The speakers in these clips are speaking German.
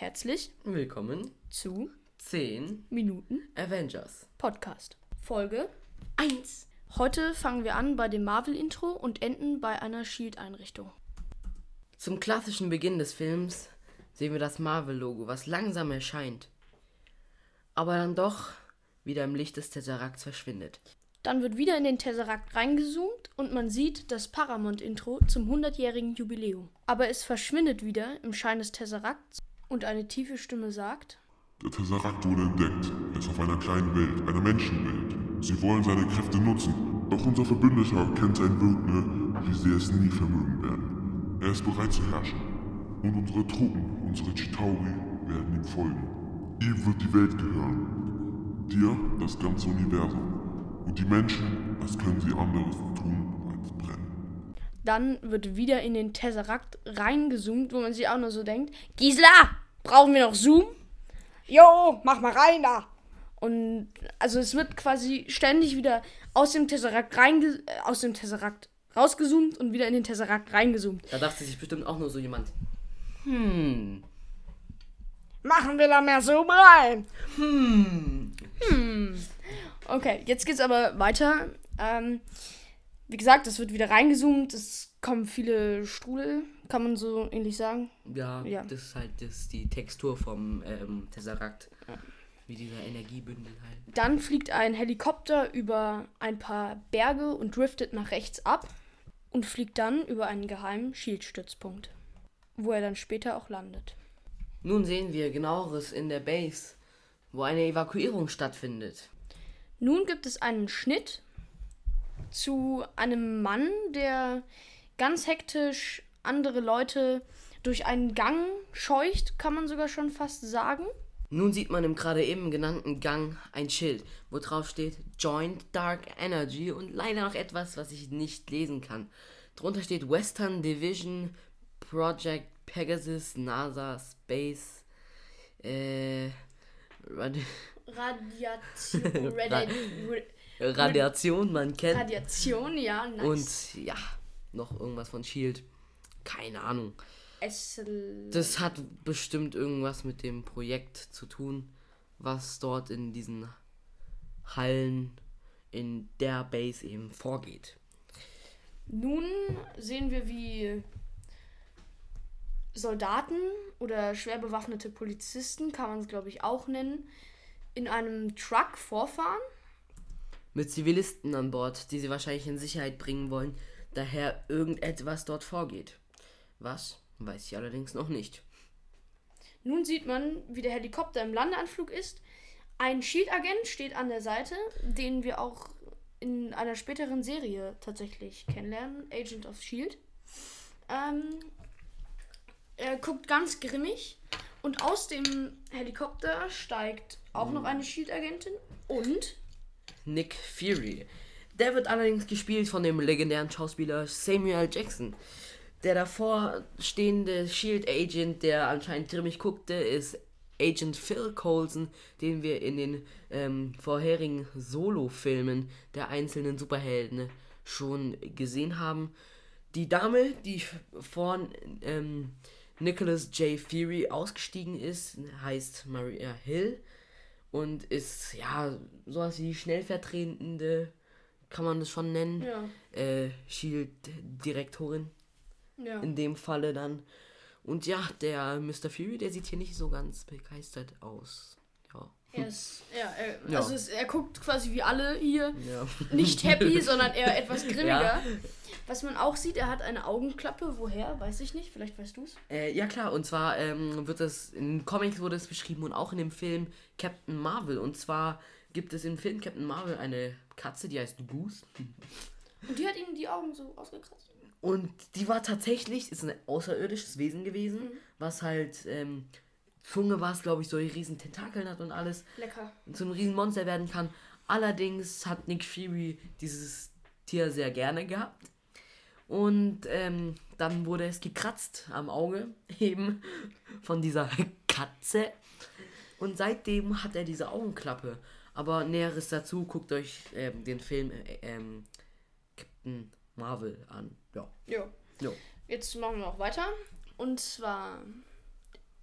Herzlich Willkommen zu 10 Minuten Avengers. Podcast. Folge 1. Heute fangen wir an bei dem Marvel-Intro und enden bei einer Shield-Einrichtung. Zum klassischen Beginn des Films sehen wir das Marvel-Logo, was langsam erscheint. Aber dann doch wieder im Licht des Tesseracts verschwindet. Dann wird wieder in den Tesseract reingezoomt und man sieht das Paramount-Intro zum 100-jährigen Jubiläum. Aber es verschwindet wieder im Schein des Tesseracts und eine tiefe Stimme sagt: Der Tesseract wurde entdeckt. Er ist auf einer kleinen Welt, einer Menschenwelt. Sie wollen seine Kräfte nutzen. Doch unser Verbündeter kennt sein Wirken, wie sie es nie vermögen werden. Er ist bereit zu herrschen. Und unsere Truppen, unsere Chitauri, werden ihm folgen. Ihm wird die Welt gehören. Dir das ganze Universum. Und die Menschen, was können sie anderes tun als brennen? Dann wird wieder in den Tesseract reingezoomt, wo man sich auch nur so denkt: Gisela, brauchen wir noch Zoom? Jo, mach mal rein da. Und also es wird quasi ständig wieder aus dem Tesseract reinge äh, aus dem Tesseract rausgezoomt und wieder in den Tesseract reingezoomt. Da dachte sich bestimmt auch nur so jemand. Hm. Machen wir da mehr Zoom rein? Hm. Okay, jetzt geht's aber weiter. Ähm, wie gesagt, es wird wieder reingezoomt, es kommen viele Strudel, kann man so ähnlich sagen. Ja, Ja. das ist halt das, die Textur vom ähm, Tesseract. Wie dieser Energiebündel halt. Dann fliegt ein Helikopter über ein paar Berge und driftet nach rechts ab und fliegt dann über einen geheimen Shield-Stützpunkt, wo er dann später auch landet. Nun sehen wir genaueres in der Base, wo eine Evakuierung stattfindet. Nun gibt es einen Schnitt zu einem Mann, der ganz hektisch andere Leute durch einen Gang scheucht, kann man sogar schon fast sagen. Nun sieht man im gerade eben genannten Gang ein Schild, wo drauf steht Joint Dark Energy und leider noch etwas, was ich nicht lesen kann. Drunter steht Western Division Project Pegasus NASA Space äh, Radi Radiation. Radi Radiation, man kennt. Radiation, ja, nice. Und ja, noch irgendwas von Shield. Keine Ahnung. es Das hat bestimmt irgendwas mit dem Projekt zu tun, was dort in diesen Hallen in der Base eben vorgeht. Nun sehen wir, wie Soldaten oder schwer bewaffnete Polizisten, kann man es glaube ich auch nennen, in einem Truck vorfahren. Mit Zivilisten an Bord, die sie wahrscheinlich in Sicherheit bringen wollen, daher irgendetwas dort vorgeht. Was, weiß ich allerdings noch nicht. Nun sieht man, wie der Helikopter im Landeanflug ist. Ein Shield-Agent steht an der Seite, den wir auch in einer späteren Serie tatsächlich kennenlernen, Agent of Shield. Ähm, er guckt ganz grimmig und aus dem Helikopter steigt auch noch eine Shield-Agentin und Nick Fury. Der wird allerdings gespielt von dem legendären Schauspieler Samuel Jackson. Der davor stehende Shield Agent, der anscheinend grimmig guckte, ist Agent Phil Coulson, den wir in den ähm, vorherigen Solo-Filmen der einzelnen Superhelden schon gesehen haben. Die Dame, die vor ähm, Nicholas J. Fury ausgestiegen ist, heißt Maria Hill und ist ja sowas wie die stellvertretende, kann man das schon nennen, ja, äh, Shield-Direktorin ja. in dem Falle dann. Und ja, der Mr. Fury, der sieht hier nicht so ganz begeistert aus. Ja. Er ist, ja, er, Ja. also es, er guckt quasi wie alle hier Ja. nicht happy, sondern eher etwas grimmiger. Was man auch sieht, er hat eine Augenklappe. Woher? Weiß ich nicht. Vielleicht weißt du es. Äh, ja klar, und zwar ähm, wird das, in Comics wurde es beschrieben und auch in dem Film Captain Marvel. Und zwar gibt es im Film Captain Marvel eine Katze, die heißt Goose. Und die hat ihm die Augen so ausgekratzt. Und die war tatsächlich, ist ein außerirdisches Wesen gewesen, was halt, ähm, Zunge war es, glaube ich, so riesen Tentakeln hat und alles. Lecker. zu einem riesen Monster werden kann. Allerdings hat Nick Fury dieses Tier sehr gerne gehabt. Und ähm, dann wurde es gekratzt am Auge, eben von dieser Katze. Und seitdem hat er diese Augenklappe. Aber Näheres dazu, guckt euch ähm, den Film äh, ähm, Captain Marvel an. Ja. Jo. Jo. Jetzt machen wir auch weiter. Und zwar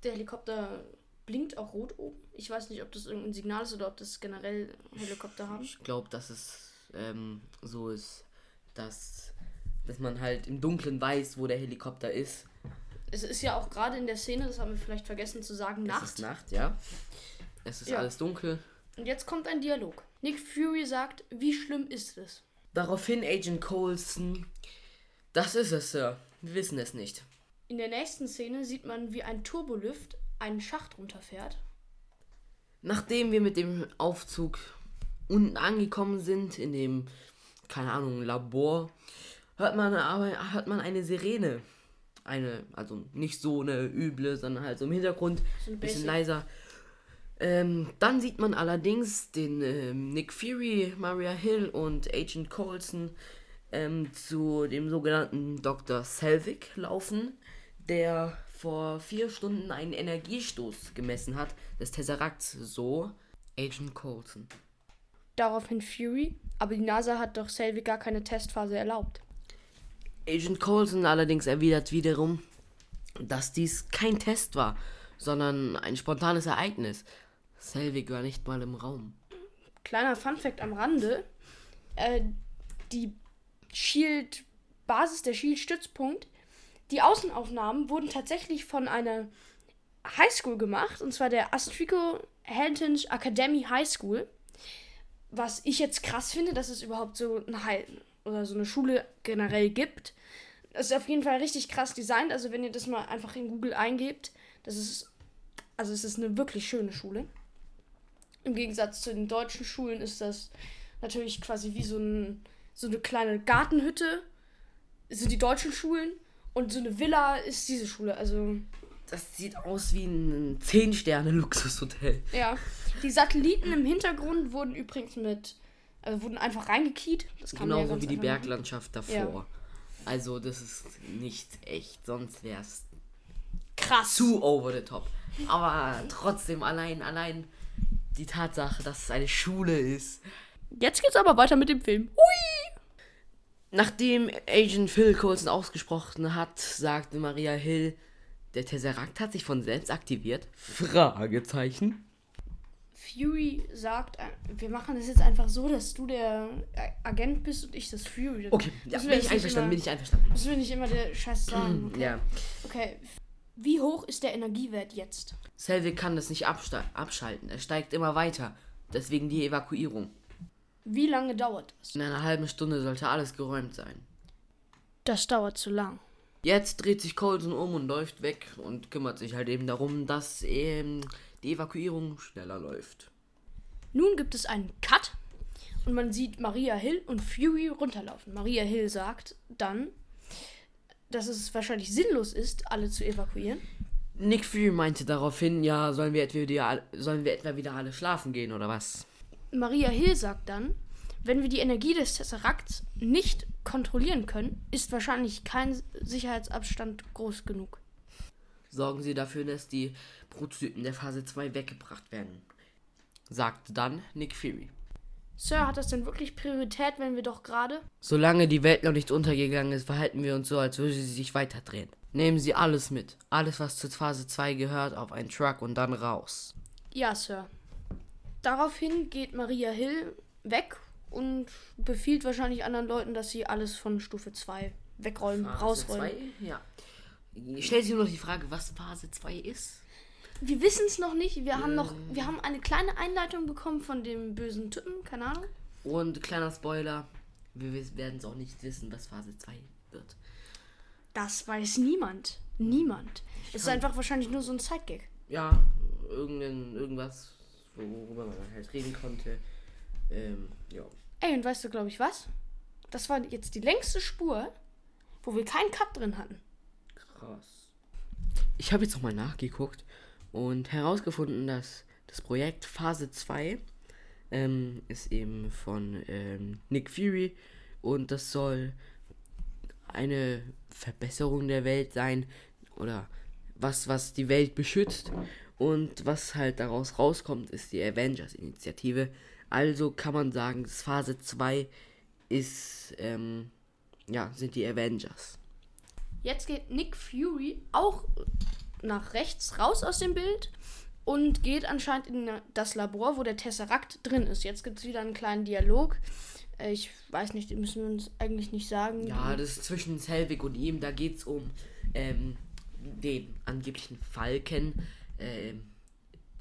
Der Helikopter blinkt auch rot oben. Ich weiß nicht, ob das irgendein Signal ist oder ob das generell Helikopter haben. Ich glaube, dass es ähm, so ist, dass, dass man halt im Dunkeln weiß, wo der Helikopter ist. Es ist ja auch gerade in der Szene, das haben wir vielleicht vergessen zu sagen, Es Nacht. ist Nacht, ja. Es ist Ja. alles dunkel. Und jetzt kommt ein Dialog. Nick Fury sagt, wie schlimm ist es? Daraufhin Agent Coulson. Das ist es, Sir. Wir wissen es nicht. In der nächsten Szene sieht man, wie ein Turbolift einen Schacht runterfährt. Nachdem wir mit dem Aufzug unten angekommen sind, in dem, keine Ahnung, Labor, hört man aber hört man eine Sirene. Eine, also nicht so eine üble, sondern halt so im Hintergrund, So ein bisschen Basic. leiser. Ähm, dann sieht man allerdings den ähm, Nick Fury, Maria Hill und Agent Coulson ähm, zu dem sogenannten Dr. Selvig laufen, der vor vier Stunden einen Energiestoß gemessen hat des Tesseracts, so Agent Coulson. Daraufhin Fury, aber die NASA hat doch Selvig gar keine Testphase erlaubt. Agent Coulson allerdings erwidert wiederum, dass dies kein Test war, sondern ein spontanes Ereignis. Selvig war nicht mal im Raum. Kleiner Funfact am Rande: äh, Die Shield-Basis, der Shield-Stützpunkt, die Außenaufnahmen wurden tatsächlich von einer Highschool gemacht, und zwar der Astrico Heritage Academy High School. Was ich jetzt krass finde, dass es überhaupt so eine, High oder so eine Schule generell gibt. Das ist auf jeden Fall richtig krass designt. Also, wenn ihr das mal einfach in Google eingebt, das ist. Also, es ist eine wirklich schöne Schule. Im Gegensatz zu den deutschen Schulen ist das natürlich quasi wie so, ein, so eine kleine Gartenhütte. Sind die deutschen Schulen. Und so eine Villa ist diese Schule. Also, Das sieht aus wie ein 10-Sterne-Luxushotel. ja. Die Satelliten im Hintergrund wurden übrigens mit. Also wurden einfach reingekiet. Das kann man ja Genauso ganz wie die. Berglandschaft davor. Ja. Also das ist nicht echt, sonst wäre es Krass. zu over the top. Aber trotzdem allein, allein die Tatsache, dass es eine Schule ist. Jetzt geht's aber weiter mit dem Film. Hui! Nachdem Agent Phil Coulson ausgesprochen hat, sagte Maria Hill, der Tesseract hat sich von selbst aktiviert? Fragezeichen. Fury sagt, äh, wir machen das jetzt einfach so, dass du der äh, Agent bist und ich das Fury. Okay, ja, bin ich einverstanden, immer- bin ich einverstanden. Müssen wir nicht immer der Scheiß sagen. Okay. Ja. okay. Wie hoch ist der Energiewert jetzt? Selvig kann das nicht abschalten. Er steigt immer weiter. Deswegen die Evakuierung. Wie lange dauert das? In einer halben Stunde sollte alles geräumt sein. Das dauert zu lang. Jetzt dreht sich Colson um und läuft weg und kümmert sich halt eben darum, dass ähm, die Evakuierung schneller läuft. Nun gibt es einen Cut und man sieht Maria Hill und Fury runterlaufen. Maria Hill sagt dann, dass es wahrscheinlich sinnlos ist, alle zu evakuieren. Nick Fury meinte daraufhin, ja, sollen wir, etwa wieder, sollen wir etwa wieder alle schlafen gehen oder was? Maria Hill sagt dann, wenn wir die Energie des Tesseracts nicht kontrollieren können, ist wahrscheinlich kein Sicherheitsabstand groß genug. Sorgen Sie dafür, dass die Prototypen der Phase 2 weggebracht werden. Sagte dann Nick Fury. Sir, hat das denn wirklich Priorität, wenn wir doch gerade... Solange die Welt noch nicht untergegangen ist, verhalten wir uns so, als würde sie sich weiterdrehen. Nehmen Sie alles mit. Alles, was zur Phase 2 gehört, auf einen Truck und dann raus. Ja, Sir. Daraufhin geht Maria Hill weg und befiehlt wahrscheinlich anderen Leuten, dass sie alles von Stufe 2 wegräumen, rausräumen. Phase 2? Ja. Stellt sich nur noch die Frage, was Phase 2 ist. Wir wissen es noch nicht. Wir haben noch, wir haben eine kleine Einleitung bekommen von dem bösen Typen, keine Ahnung. Und kleiner Spoiler, wir werden es auch nicht wissen, was Phase 2 wird. Das weiß niemand. Niemand. Es ist einfach wahrscheinlich nur so ein Sidegag. Ja, irgendein, irgendwas, worüber man halt reden konnte. Ähm, ja. Ey, und weißt du, glaube ich, was? Das war jetzt die längste Spur, wo wir keinen Cut drin hatten. Krass. Ich habe jetzt nochmal nachgeguckt und herausgefunden, dass das Projekt Phase 2 ähm, ist eben von ähm, Nick Fury und das soll eine Verbesserung der Welt sein oder was, was die Welt beschützt und was halt daraus rauskommt, ist die Avengers-Initiative. Also kann man sagen, dass Phase 2 ist, ähm, ja, sind die Avengers. Jetzt geht Nick Fury auch nach rechts raus aus dem Bild und geht anscheinend in das Labor, wo der Tesseract drin ist. Jetzt gibt es wieder einen kleinen Dialog. Äh, Ich weiß nicht, den müssen wir uns eigentlich nicht sagen. Ja, das ist zwischen Selvig und ihm. Da geht es um ähm, den angeblichen Falken. Ähm,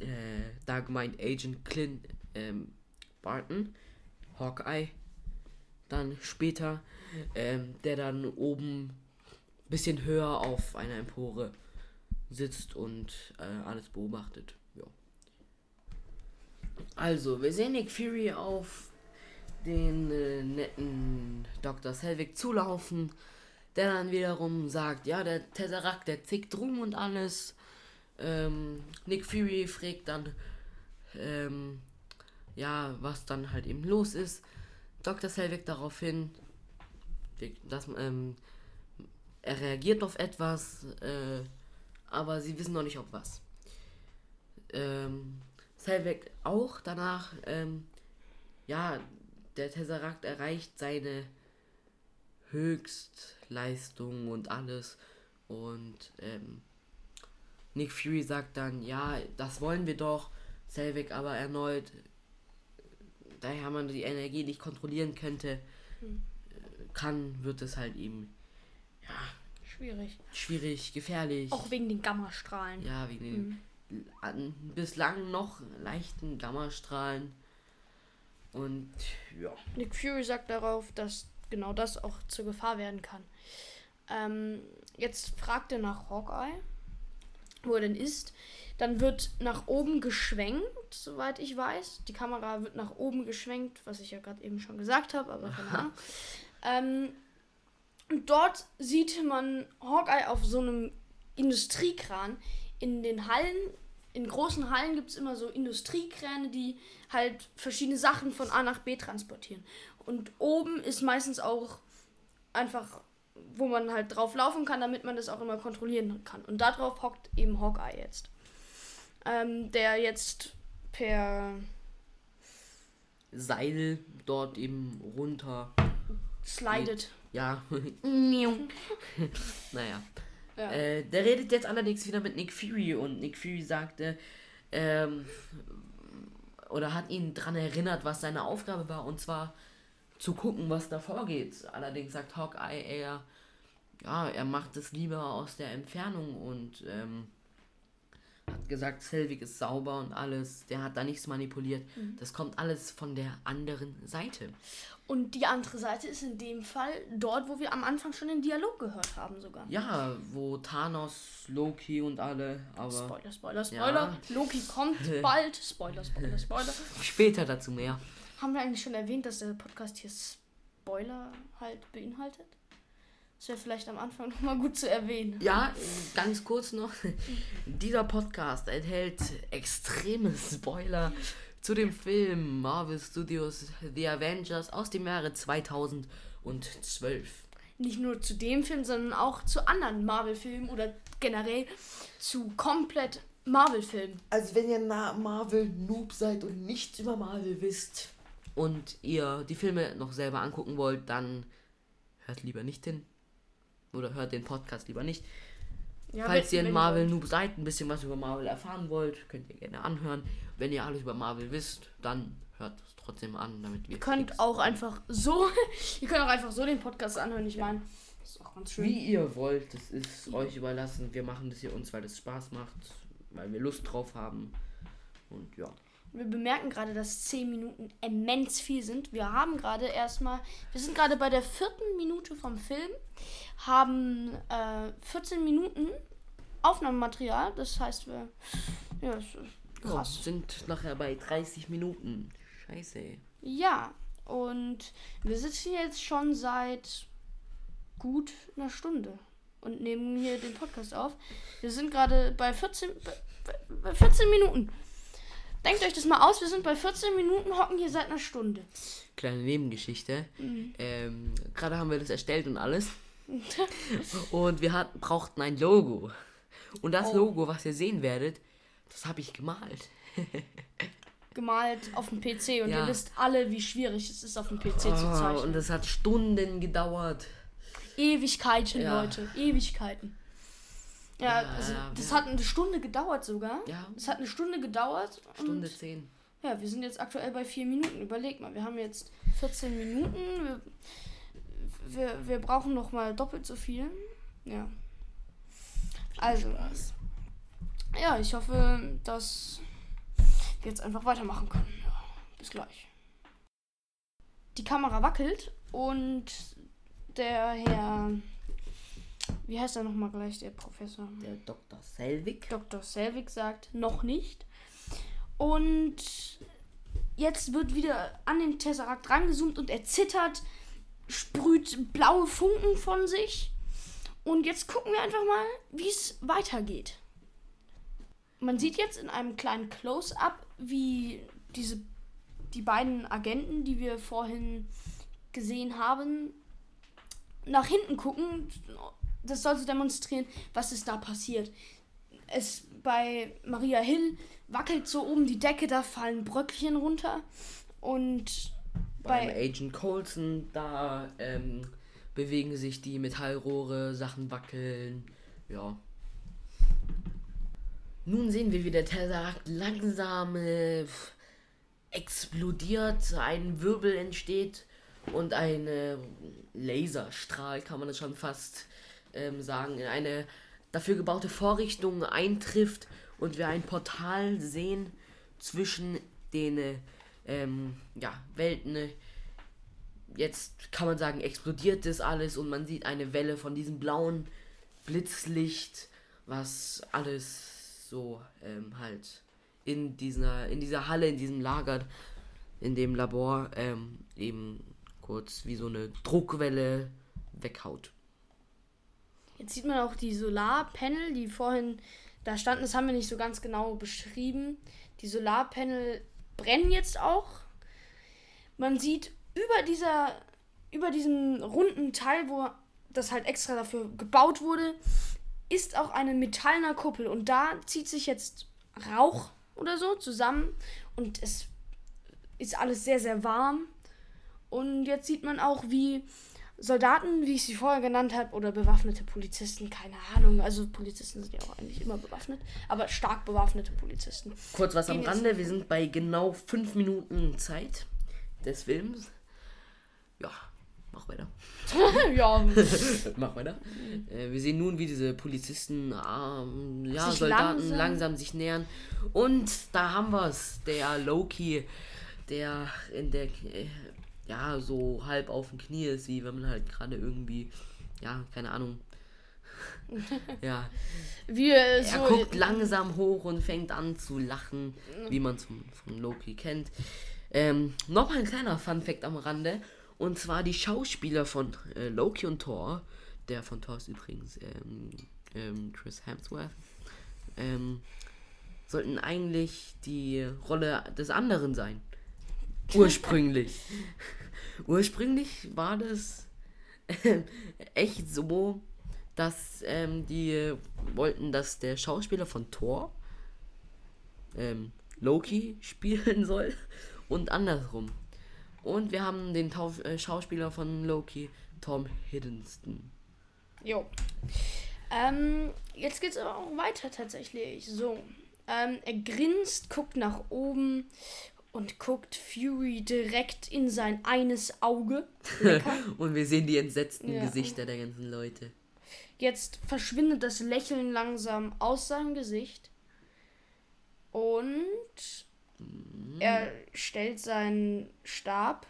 äh, da gemeint Agent Clint ähm, Barton, Hawkeye. Dann später, ähm, der dann oben bisschen höher auf einer Empore sitzt und äh, alles beobachtet. Ja. Also, wir sehen Nick Fury auf den äh, netten Dr. Selvig zulaufen, der dann wiederum sagt, ja, der Tesseract, der zickt rum und alles. Ähm, Nick Fury fragt dann, ähm, ja, was dann halt eben los ist. Dr. Selvig daraufhin, dass, ähm, er reagiert auf etwas, äh, aber sie wissen noch nicht auf was. Ähm, Selvig auch danach, ähm, ja, der Tesseract erreicht seine Höchstleistung und alles. Und ähm, Nick Fury sagt dann, ja, das wollen wir doch. Selvig aber erneut, daher man die Energie nicht kontrollieren könnte, Hm. kann, wird es halt eben ja, Schwierig. schwierig, gefährlich. Auch wegen den Gammastrahlen. Ja, wegen den Mhm. an, bislang noch leichten Gammastrahlen. Und ja. Nick Fury sagt darauf, dass genau das auch zur Gefahr werden kann. Ähm, jetzt fragt er nach Hawkeye, wo er denn ist. Dann wird nach oben geschwenkt, soweit ich weiß. Die Kamera wird nach oben geschwenkt, was ich ja gerade eben schon gesagt habe, aber keine Ahnung. ähm, und dort sieht man Hawkeye auf so einem Industriekran. In den Hallen, in großen Hallen gibt es immer so Industriekräne, die halt verschiedene Sachen von A nach B transportieren. Und oben ist meistens auch einfach, wo man halt drauf laufen kann, damit man das auch immer kontrollieren kann. Und darauf hockt eben Hawkeye jetzt. Ähm, der jetzt per Seil dort eben runter. slidet. Ja, naja. Ja. Äh, der redet jetzt allerdings wieder mit Nick Fury und Nick Fury sagte, ähm, oder hat ihn daran erinnert, was seine Aufgabe war, und zwar zu gucken, was da vorgeht. Allerdings sagt Hawkeye eher, ja, er macht es lieber aus der Entfernung und ähm, hat gesagt, Selvig ist sauber und alles, der hat da nichts manipuliert. Das kommt alles von der anderen Seite. Und die andere Seite ist in dem Fall dort, wo wir am Anfang schon den Dialog gehört haben sogar. Ja, wo Thanos, Loki und alle, aber Spoiler, Spoiler, Spoiler. Loki kommt bald. Spoiler, Spoiler, Spoiler. später dazu mehr. Haben wir eigentlich schon erwähnt, dass der Podcast hier Spoiler halt beinhaltet? Das wäre vielleicht am Anfang nochmal gut zu erwähnen. Ja, ganz kurz noch. Dieser Podcast enthält extreme Spoiler zu dem Film Marvel Studios The Avengers aus dem Jahre 2012. Nicht nur zu dem Film, sondern auch zu anderen Marvel-Filmen oder generell zu komplett Marvel-Filmen. Also wenn ihr Na- Marvel-Noob seid und nichts über Marvel wisst und ihr die Filme noch selber angucken wollt, dann hört lieber nicht hin. Oder hört den Podcast lieber nicht. Ja, Falls wenn- ihr ein wenn Marvel-Noob seid, ein bisschen was über Marvel erfahren wollt, könnt ihr gerne anhören. Wenn ihr alles über Marvel wisst, dann hört es trotzdem an, damit wir. Ihr könnt auch einfach so, ihr könnt auch einfach so den Podcast anhören. Ich meine, das ist auch ganz schön. Wie ihr wollt, das ist euch überlassen. Wir machen das hier uns, weil es Spaß macht, weil wir Lust drauf haben. Und ja. Wir bemerken gerade, dass 10 Minuten immens viel sind. Wir haben gerade erstmal, wir sind gerade bei der vierten Minute vom Film, haben äh, 14 Minuten Aufnahmematerial. Das heißt, wir, ja, das ist krass. sind nachher bei 30 Minuten. Scheiße. Ja, und wir sitzen jetzt schon seit gut einer Stunde und nehmen hier den Podcast auf. Wir sind gerade bei 14, bei, bei- bei 14 Minuten. Denkt euch das mal aus, wir sind bei 14 Minuten, hocken hier seit einer Stunde. Kleine Nebengeschichte. Ähm, Gerade haben wir das erstellt und alles. und wir hat, brauchten ein Logo. Und das Oh. Logo, was ihr sehen werdet, das habe ich gemalt. Gemalt auf dem PC und Ja. ihr wisst alle, wie schwierig es ist, auf dem PC zu Oh, und zeichnen. das hat Stunden gedauert. Ewigkeiten, Ja. Leute, Ewigkeiten. Ja, also das ja. hat eine Stunde gedauert sogar. Ja. Es hat eine Stunde gedauert. Stunde Und 10. ja, wir sind jetzt aktuell bei vier Minuten. Überleg mal, wir haben jetzt 14 Minuten. Wir, wir, wir brauchen noch mal doppelt so viel. Ja. Also, ja, ich hoffe, dass wir jetzt einfach weitermachen können. Ja, bis gleich. Die Kamera wackelt und der Herr, wie heißt er nochmal gleich, der Professor? Der Dr. Selvig. Dr. Selvig sagt noch nicht. Und jetzt wird wieder an den Tesseract rangezoomt und er zittert, sprüht blaue Funken von sich. Und jetzt gucken wir einfach mal, wie es weitergeht. Man sieht jetzt in einem kleinen Close-up, wie diese die beiden Agenten, die wir vorhin gesehen haben, nach hinten gucken. Das soll so demonstrieren, was ist da passiert. Es bei Maria Hill wackelt so oben die Decke, da fallen Bröckchen runter. Und bei Agent Coulson, da ähm, bewegen sich die Metallrohre, Sachen wackeln. Ja. Nun sehen wir, wie der Tesseract langsam äh, explodiert, ein Wirbel entsteht und ein äh, Laserstrahl, kann man das schon fast ähm, sagen, in eine dafür gebaute Vorrichtung eintrifft und wir ein Portal sehen zwischen den äh, ähm, ja, Welten. Jetzt kann man sagen, explodiert das alles und man sieht eine Welle von diesem blauen Blitzlicht, was alles so ähm, halt in dieser, in dieser Halle, in diesem Lager, in dem Labor ähm, eben kurz wie so eine Druckwelle weghaut. Jetzt sieht man auch die Solarpanel, die vorhin da standen. Das haben wir nicht so ganz genau beschrieben. Die Solarpanel brennen jetzt auch. Man sieht über dieser über diesem runden Teil, wo das halt extra dafür gebaut wurde, ist auch eine metallene Kuppel und da zieht sich jetzt Rauch oder so zusammen und es ist alles sehr sehr warm und jetzt sieht man auch wie Soldaten, wie ich sie vorher genannt habe, oder bewaffnete Polizisten, keine Ahnung. Also Polizisten sind ja auch eigentlich immer bewaffnet, aber stark bewaffnete Polizisten. Kurz was am Rande, wir sind bei genau fünf Minuten Zeit des Films. Ja, mach weiter. ja, Mach weiter. Äh, wir sehen nun, wie diese Polizisten, ähm, ja, Sich Soldaten langsam- langsam. sich nähern. Und da haben wir es. Der Loki, der in der, äh, ja, so halb auf dem Knie ist, wie wenn man halt gerade irgendwie, ja, keine Ahnung. ja, wir er so. guckt langsam hoch und fängt an zu lachen, wie man es von, Loki kennt. Ähm, noch ein kleiner Fun-Fact am Rande. Und zwar die Schauspieler von äh, Loki und Thor, der von Thor ist übrigens ähm, ähm, Chris Hemsworth, ähm, sollten eigentlich die Rolle des anderen sein. Ursprünglich. Ursprünglich war das ähm, echt so, dass ähm, die wollten, dass der Schauspieler von Thor ähm, Loki spielen soll und andersrum. Und wir haben den Tauf äh, Schauspieler von Loki, Tom Hiddleston. Jo. Ähm, jetzt geht's aber auch weiter tatsächlich. So. Ähm, er grinst, guckt nach oben und guckt Fury direkt in sein eines Auge. Und wir sehen die entsetzten Ja. Gesichter der ganzen Leute. Jetzt verschwindet das Lächeln langsam aus seinem Gesicht. Und er stellt seinen Stab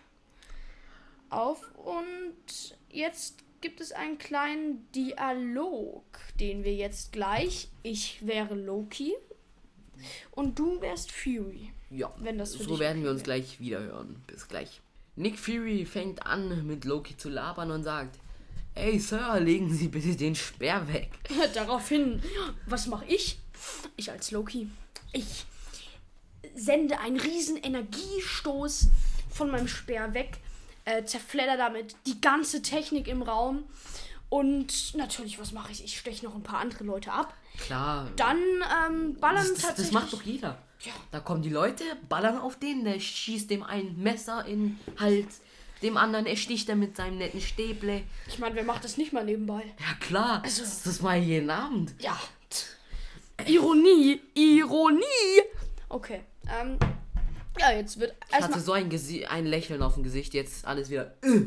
auf und jetzt gibt es einen kleinen Dialog, den wir jetzt gleich. Ich wäre Loki und du wärst Fury. Ja, Wenn das für so werden wir uns gleich wieder hören. Bis gleich. Nick Fury fängt an, mit Loki zu labern und sagt: Ey, Sir, legen Sie bitte den Speer weg. Daraufhin, was mache ich? Ich als Loki. Ich sende einen riesen Energiestoß von meinem Speer weg, äh, zerfledder damit die ganze Technik im Raum und natürlich, was mache ich? Ich steche noch ein paar andere Leute ab. Klar. Dann ähm, ballern das, das, tatsächlich. das macht doch jeder. Ja. Da kommen die Leute, ballern auf den, der schießt dem ein Messer in Hals, dem anderen ersticht er mit seinem netten Stäble. Ich meine, wer macht das nicht mal nebenbei? Ja klar, Also- das, das mal jeden Abend. Ja, Ironie, Ironie. Okay, ähm, ja, jetzt wird Ich hatte so ein, Gesi ein Lächeln auf dem Gesicht, jetzt alles wieder. Äh.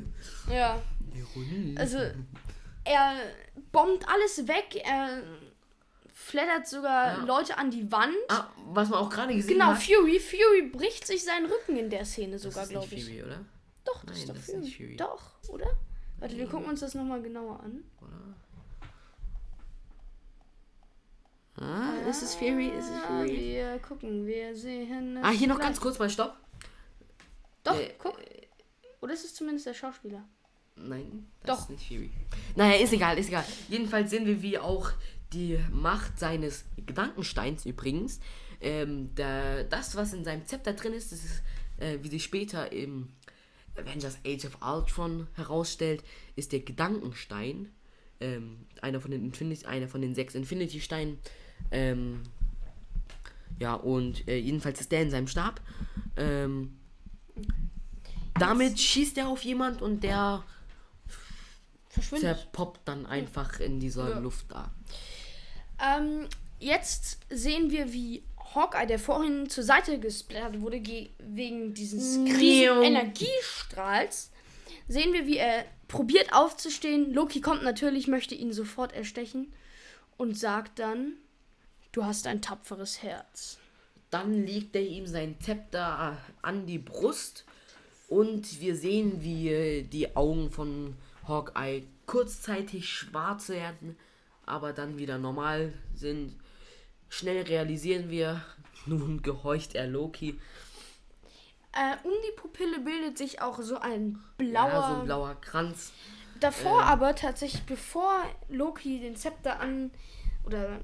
ja, Ironie. also er bombt alles weg, er flattert sogar Ja. Leute an die Wand. Ah, was man auch gerade gesehen Genau, hat. Fury, Fury bricht sich seinen Rücken in der Szene Das sogar, ist glaube ich. Fury, oder? Doch, das Nein, ist doch das ist Fury. nicht Fury. Doch, oder? Warte, wir gucken uns das nochmal genauer an. Ah, ist es Fury? Ist es Ah, Fury? wir gucken, wir sehen Ah, hier noch ganz kurz mal Stopp. Doch, Äh, guck. Oder ist es zumindest der Schauspieler? Nein, das Doch. ist nicht Fury. Naja, ist egal, ist egal. Jedenfalls sehen wir, wie auch die Macht seines Gedankensteins übrigens, ähm, der, das, was in seinem Zepter drin ist, das ist, äh, wie sich später im Avengers Age of Ultron herausstellt, ist der Gedankenstein, ähm, einer von den Infinity, einer von den sechs Infinity-Steinen, ähm, ja, und äh, jedenfalls ist der in seinem Stab. Ähm, damit schießt er auf jemand und der. Zerpoppt dann einfach in dieser Ja. Luft da. Ähm, jetzt sehen wir, wie Hawkeye, der vorhin zur Seite gesplattert wurde, ge- wegen dieses riesigen Energiestrahls, sehen wir, wie er probiert aufzustehen. Loki kommt natürlich, möchte ihn sofort erstechen und sagt dann, du hast ein tapferes Herz. Dann legt er ihm sein Zepter an die Brust und wir sehen, wie äh, die Augen von Hawkeye kurzzeitig schwarz werden, aber dann wieder normal sind. Schnell realisieren wir, nun gehorcht er Loki. Äh, um die Pupille bildet sich auch so ein blauer. Ja, so ein blauer Kranz. Davor aber tatsächlich, bevor Loki den Zepter an oder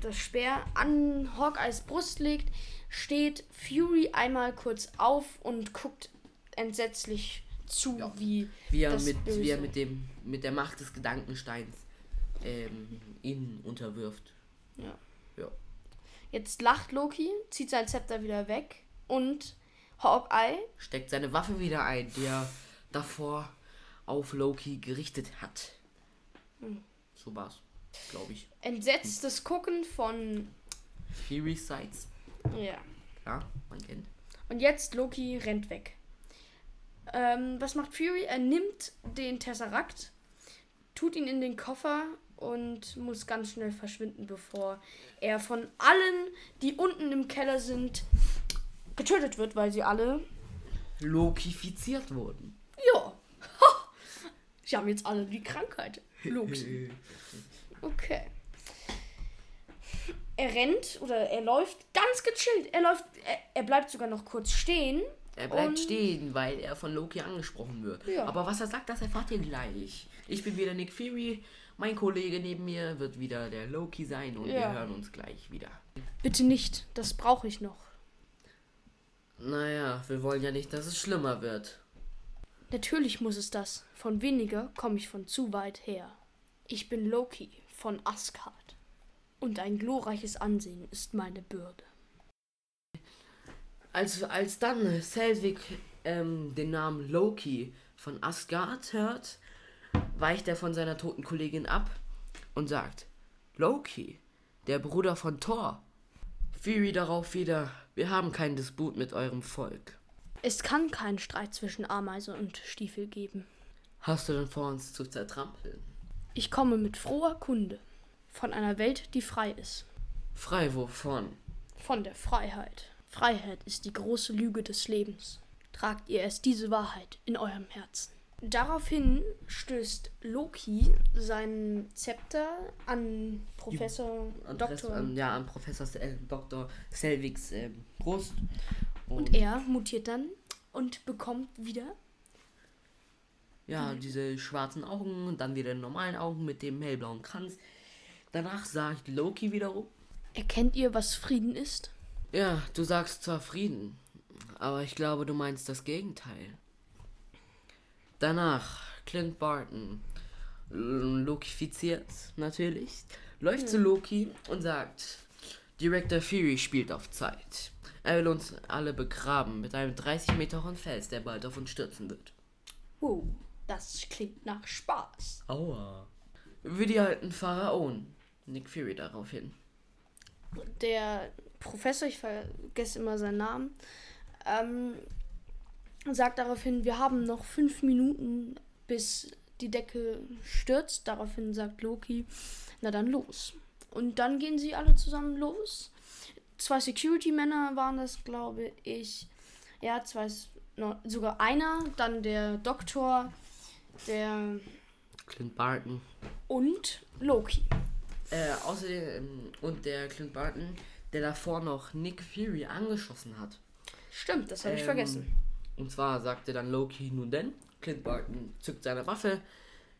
das Speer an Hawkeyes Brust legt, steht Fury einmal kurz auf und guckt entsetzlich zu, Ja. wie Wie er, das mit, Böse. wie er mit, dem, mit der Macht des Gedankensteins ähm, ihn unterwirft. Ja. Ja. Jetzt lacht Loki, zieht sein Zepter wieder weg und Hawkeye steckt seine Waffe wieder ein, die er davor auf Loki gerichtet hat. So war's, glaube ich. entsetztes Gucken von Fury Sights, ja. klar, man kennt. Und jetzt Loki rennt weg. Ähm, was macht Fury? Er nimmt den Tesseract, tut ihn in den Koffer und muss ganz schnell verschwinden, bevor er von allen, die unten im Keller sind, getötet wird, weil sie alle. Lokifiziert wurden. Ja. Ha! Sie haben jetzt alle die Krankheit. Loki. Okay. Er rennt oder er läuft ganz gechillt. Er läuft, er, er bleibt sogar noch kurz stehen. Er bleibt Und- stehen, weil er von Loki angesprochen wird. Ja. Aber was er sagt, das erfahrt ihr gleich. Ich bin wieder Nick Fury, mein Kollege neben mir wird wieder der Loki sein und wir Ja. hören uns gleich wieder. Bitte nicht, das brauche ich noch. Naja, wir wollen ja nicht, dass es schlimmer wird. Natürlich muss es das. Von weniger komme ich von zu weit her. Ich bin Loki von Asgard. Und ein glorreiches Ansehen ist meine Bürde. Als, als dann Selvig ähm, den Namen Loki von Asgard hört, weicht er von seiner toten Kollegin ab und sagt, Loki, der Bruder von Thor. Fury darauf wieder, wir haben keinen Disput mit eurem Volk. Es kann keinen Streit zwischen Ameise und Stiefel geben. Hast du denn vor, uns zu zertrampeln? Ich komme mit froher Kunde von einer Welt, die frei ist. Frei wovon? Von der Freiheit. Freiheit ist die große Lüge des Lebens. Tragt ihr erst diese Wahrheit in eurem Herzen. Daraufhin stößt Loki seinen Zepter an Professor An, Dr. an, ja, an Professor äh, Dr. Selvigs ähm, Brust. Und er mutiert dann und bekommt wieder. Ja, diese schwarzen Augen und dann wieder die normalen Augen mit dem hellblauen Kranz. Danach sagt Loki wiederum, Erkennt ihr, was Frieden ist? Ja, du sagst zwar Frieden, aber ich glaube, du meinst das Gegenteil. Danach Clint Barton, lokifiziert natürlich, läuft zu Loki und sagt, Director Fury spielt auf Zeit. Er will uns alle begraben mit einem 30 Meter hohen Fels, der bald auf uns stürzen wird. Wow, das klingt nach Spaß. Aua. Wie die alten Pharaonen. Nick Fury daraufhin. der Professor, ich vergesse immer seinen Namen, ähm, sagt daraufhin, wir haben noch fünf Minuten, bis die Decke stürzt. Daraufhin sagt Loki, na dann los. Und dann gehen sie alle zusammen los. Zwei Security-Männer waren das, glaube ich. Ja, zwei, no, sogar einer, dann der Doktor, der Clint Barton. und Loki. Äh, außerdem, ähm, und der Clint Barton, der davor noch Nick Fury angeschossen hat. Stimmt, das habe ich Ähm, vergessen. Und zwar sagte dann Loki nun denn, Clint Barton zückt seine Waffe,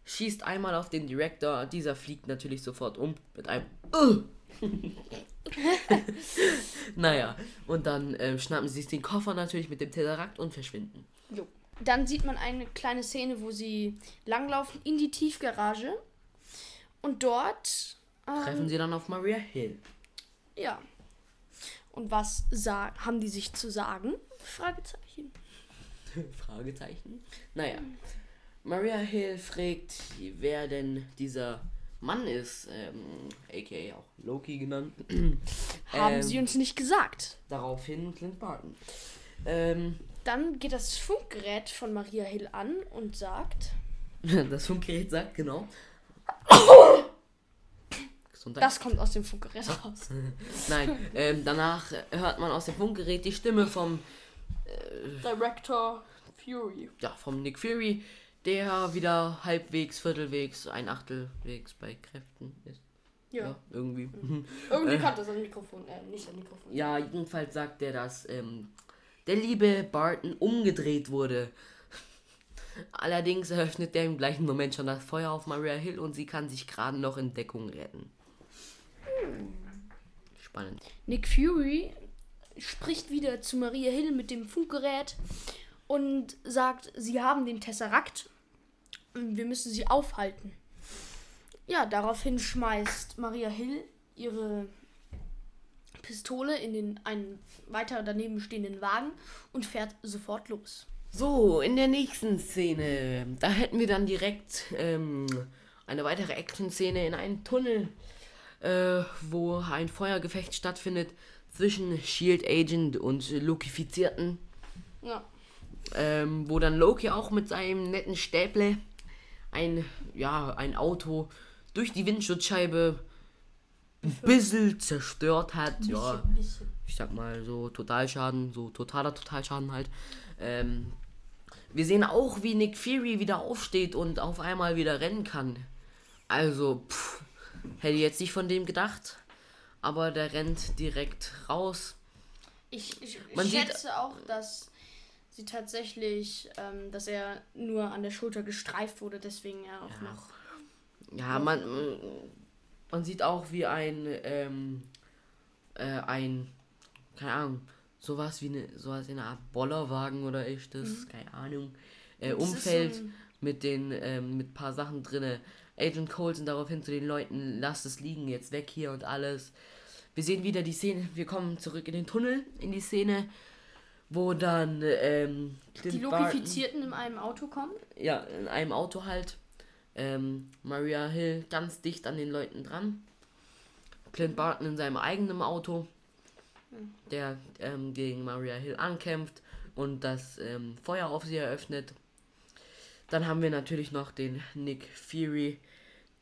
schießt einmal auf den Director, dieser fliegt natürlich sofort um mit einem. Naja, und dann ähm, schnappen sie sich den Koffer natürlich mit dem Tesseract und verschwinden. Jo. Dann sieht man eine kleine Szene, wo sie langlaufen in die Tiefgarage. Und dort. Treffen Ähm, sie dann auf Maria Hill. ja. Und was haben die sich zu sagen? Fragezeichen. Fragezeichen. Naja, Maria Hill fragt, wer denn dieser Mann ist, ähm, aka auch Loki genannt. Haben Ähm, sie uns nicht gesagt. Daraufhin Clint Barton. Ähm, Dann geht das Funkgerät von Maria Hill an und sagt. das Funkgerät sagt genau. Gesundheit. Das kommt aus dem Funkgerät raus. Nein, ähm, danach hört man aus dem Funkgerät die Stimme vom, Director Fury. ja, vom Nick Fury, der wieder halbwegs, viertelwegs, ein Achtelwegs bei Kräften ist. Ja. Ja, irgendwie. Irgendwie kommt das an Mikrofon. Äh, nicht an Mikrofon. Ja, jedenfalls sagt er, dass ähm, der liebe Barton umgedreht wurde. Allerdings eröffnet er im gleichen Moment schon das Feuer auf Maria Hill und sie kann sich gerade noch in Deckung retten. Spannend. Nick Fury spricht wieder zu Maria Hill mit dem Funkgerät und sagt, sie haben den Tesserakt und wir müssen sie aufhalten. Ja, daraufhin schmeißt Maria Hill ihre Pistole in den einen weiter daneben stehenden Wagen und fährt sofort los. So, in der nächsten Szene, da hätten wir dann direkt ähm, eine weitere Action-Szene in einem Tunnel, äh, wo ein Feuergefecht stattfindet zwischen Shield Agent und Lokifizierten. Ja. ähm, wo dann Loki auch mit seinem netten Stäble ein, ja, ein Auto durch die Windschutzscheibe ein bisschen zerstört hat. Ja, ich sag mal so Totalschaden, so totaler Totalschaden halt. Ähm, wir sehen auch, wie Nick Fury wieder aufsteht und auf einmal wieder rennen kann. Also, pff, hätte jetzt nicht von dem gedacht. Aber der rennt direkt raus. Ich, ich Man sieht- schätze auch, dass sie tatsächlich, ähm, dass er nur an der Schulter gestreift wurde, deswegen er auch Ja. noch. Ja, man, man sieht auch wie ein, ähm, äh, ein, keine Ahnung, sowas wie eine, sowas in einer Art Bollerwagen oder echtes, keine Ahnung, äh, Das ist umfällt mit den, ähm, mit paar Sachen drinne. Agent Coulson daraufhin zu den Leuten, lasst es liegen, jetzt weg hier und alles. Wir sehen wieder die Szene, wir kommen zurück in den Tunnel, in die Szene, wo dann, ähm, Die Barton- Lokifizierten in einem Auto kommen. ja, in einem Auto halt. Ähm, Maria Hill ganz dicht an den Leuten dran. Clint Barton in seinem eigenen Auto, der ähm, gegen Maria Hill ankämpft und das ähm, Feuer auf sie eröffnet. Dann haben wir natürlich noch den Nick Fury,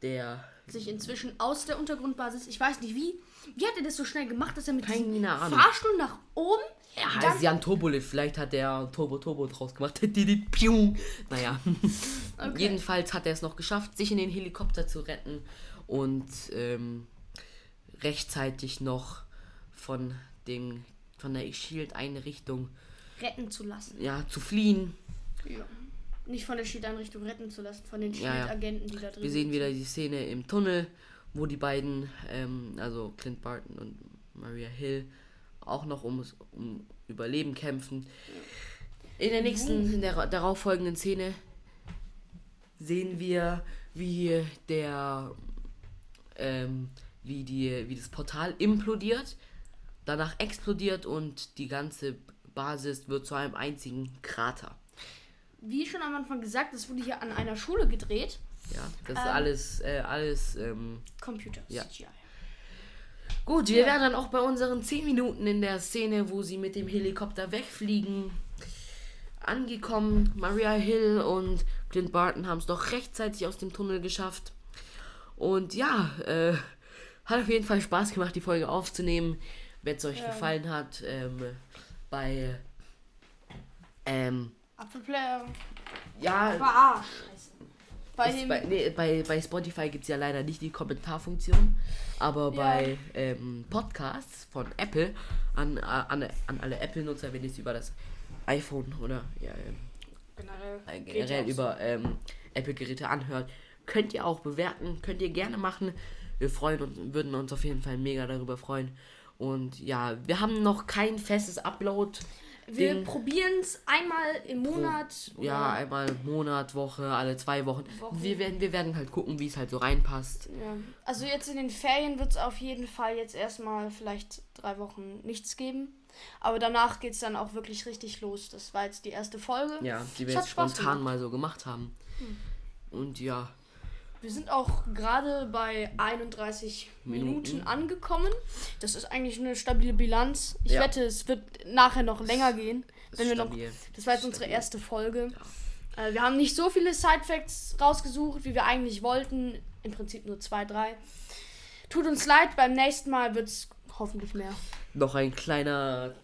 der Sich inzwischen aus der Untergrundbasis, ich weiß nicht wie, wie hat er das so schnell gemacht, dass er mit Ahnung. Fahrstuhl nach oben ja, Dann- ist ja ein Turbolift. Vielleicht hat der Turbo Turbo draus gemacht. Naja. Okay. Jedenfalls hat er es noch geschafft, sich in den Helikopter zu retten und ähm, rechtzeitig noch von den von der Shield-Einrichtung retten zu lassen. ja zu fliehen. Ja. Nicht von der Shield-Einrichtung retten zu lassen, von den Ja, ja. Shield-Agenten, die da drin Wir sehen sind. wieder die Szene im Tunnel, wo die beiden, ähm, also Clint Barton und Maria Hill, auch noch ums um Überleben kämpfen. In der nächsten, in der darauffolgenden Szene sehen wir, wie der, ähm, wie die, wie das Portal implodiert, danach explodiert und die ganze Basis wird zu einem einzigen Krater. Wie schon am Anfang gesagt, das wurde hier an einer Schule gedreht. Ja, das ist Ähm. alles, äh, alles, ähm, Computer. Ja. CGI. Gut, wir wären dann auch bei unseren 10 Minuten in der Szene, wo sie mit dem Helikopter wegfliegen, angekommen. Maria Hill und Clint Barton haben es doch rechtzeitig aus dem Tunnel geschafft. Und ja, äh, hat auf jeden Fall Spaß gemacht, die Folge aufzunehmen. Wenn es euch Ja. gefallen hat, ähm, bei ähm, Apfelplayer. ja, Ah, scheiße. Bei bei, nee, bei, bei Spotify gibt es ja leider nicht die Kommentarfunktion, aber Ja. bei ähm, Podcasts von Apple an, an, an alle Apple-Nutzer, wenn ihr es über das iPhone oder ja, ähm, generell. äh, generell über ähm, Apple-Geräte anhört, könnt ihr auch bewerten, könnt ihr gerne machen. Wir freuen uns, würden uns auf jeden Fall mega darüber freuen. Und ja, wir haben noch kein festes Upload. Wir probieren es einmal im Monat. oder- Ja, einmal im Monat, Woche, alle zwei Wochen. Wochen. Wir werden, wir werden halt gucken, wie es halt so reinpasst. Ja. Also jetzt in den Ferien wird es auf jeden Fall jetzt erstmal vielleicht drei Wochen nichts geben. Aber danach geht es dann auch wirklich richtig los. Das war jetzt die erste Folge. Ja, die wir jetzt spontan mal so gemacht haben. Und ja, Wir sind auch gerade bei 31 Minuten. Minuten. angekommen. Das ist eigentlich eine stabile Bilanz. Ich Ja. wette, es wird nachher noch länger gehen. Wenn wir noch, das war jetzt unsere erste Folge. Äh, wir haben nicht so viele Sidefacts rausgesucht, wie wir eigentlich wollten. Im Prinzip nur zwei, drei. Tut uns leid, beim nächsten Mal wird es hoffentlich mehr. Noch ein kleiner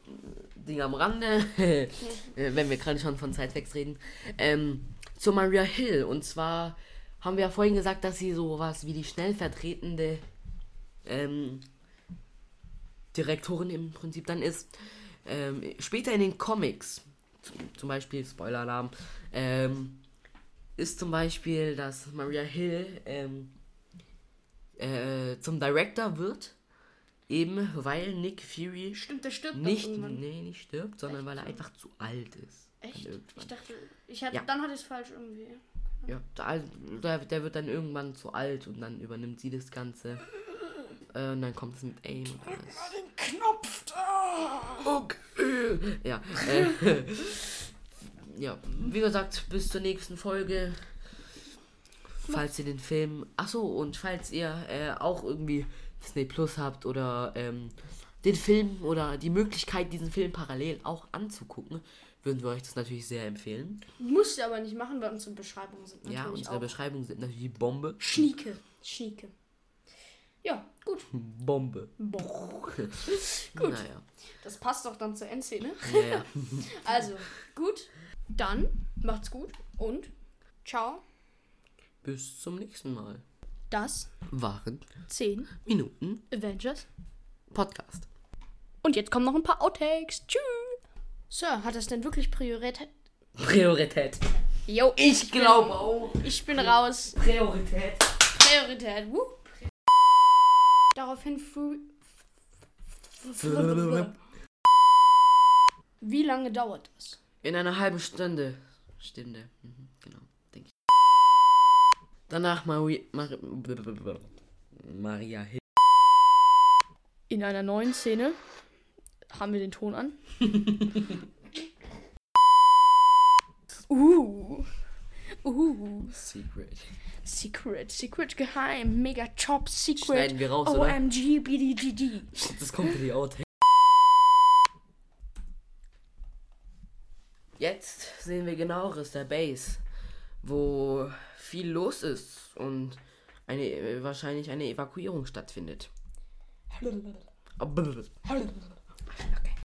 Ding am Rande, äh, wenn wir gerade schon von Sidefacts reden. Ähm, zu Maria Hill. Und zwar haben wir ja vorhin gesagt, dass sie sowas wie die stellvertretende ähm, Direktorin im Prinzip dann ist. Ähm, später in den Comics, zum, Beispiel Spoiler-Alarm, ähm, ist zum Beispiel, dass Maria Hill ähm, äh, zum Director wird, eben weil Nick Fury Stimmt, der stirbt nicht, nee, nicht stirbt, sondern weil er einfach zu alt ist. Echt? Ich dachte, ich hatte, Ja. dann hatte ich es falsch irgendwie. Ja, der, der, der wird dann irgendwann zu alt und dann übernimmt sie das Ganze. Äh, und dann kommt es mit Aim und alles. Den Knopf da! Okay. Ja, äh, ja, wie gesagt, bis zur nächsten Folge. Falls ihr den Film. Achso, und falls ihr äh, auch irgendwie Disney Plus habt oder ähm, den Film oder die Möglichkeit, diesen Film parallel auch anzugucken, würden wir euch das natürlich sehr empfehlen. Musst du aber nicht machen, weil unsere Beschreibungen sind natürlich ja, unsere auch Beschreibungen sind natürlich Bombe. Schnieke. Schnieke. Ja, gut. Bombe. Boah. Gut. Naja. Das passt doch dann zur Endszene. Ja, ja. Also, gut. Dann macht's gut und ciao. Bis zum nächsten Mal. Das Waren 10 Minuten Avengers. Podcast. Und jetzt kommen noch ein paar Outtakes. Tschüss. Sir, hat das denn wirklich Priorität? Priorität. Jo, Ich glaube auch. ich bin raus. Priorität. Priorität. Woo. Daraufhin Wie lange dauert das? In einer halben Stunde. Stunde. Mhm, genau. Denke ich. Danach Mari Mar Maria Hill. In einer neuen Szene haben wir den Ton an. uh. Uh. Secret. Secret, Secret, geheim, mega top, Secret. Schneiden wir raus, oder? OMG, BDGD. Das kommt für die Outtake. Jetzt sehen wir genaueres der Base, wo viel los ist und eine wahrscheinlich eine Evakuierung stattfindet. Okay.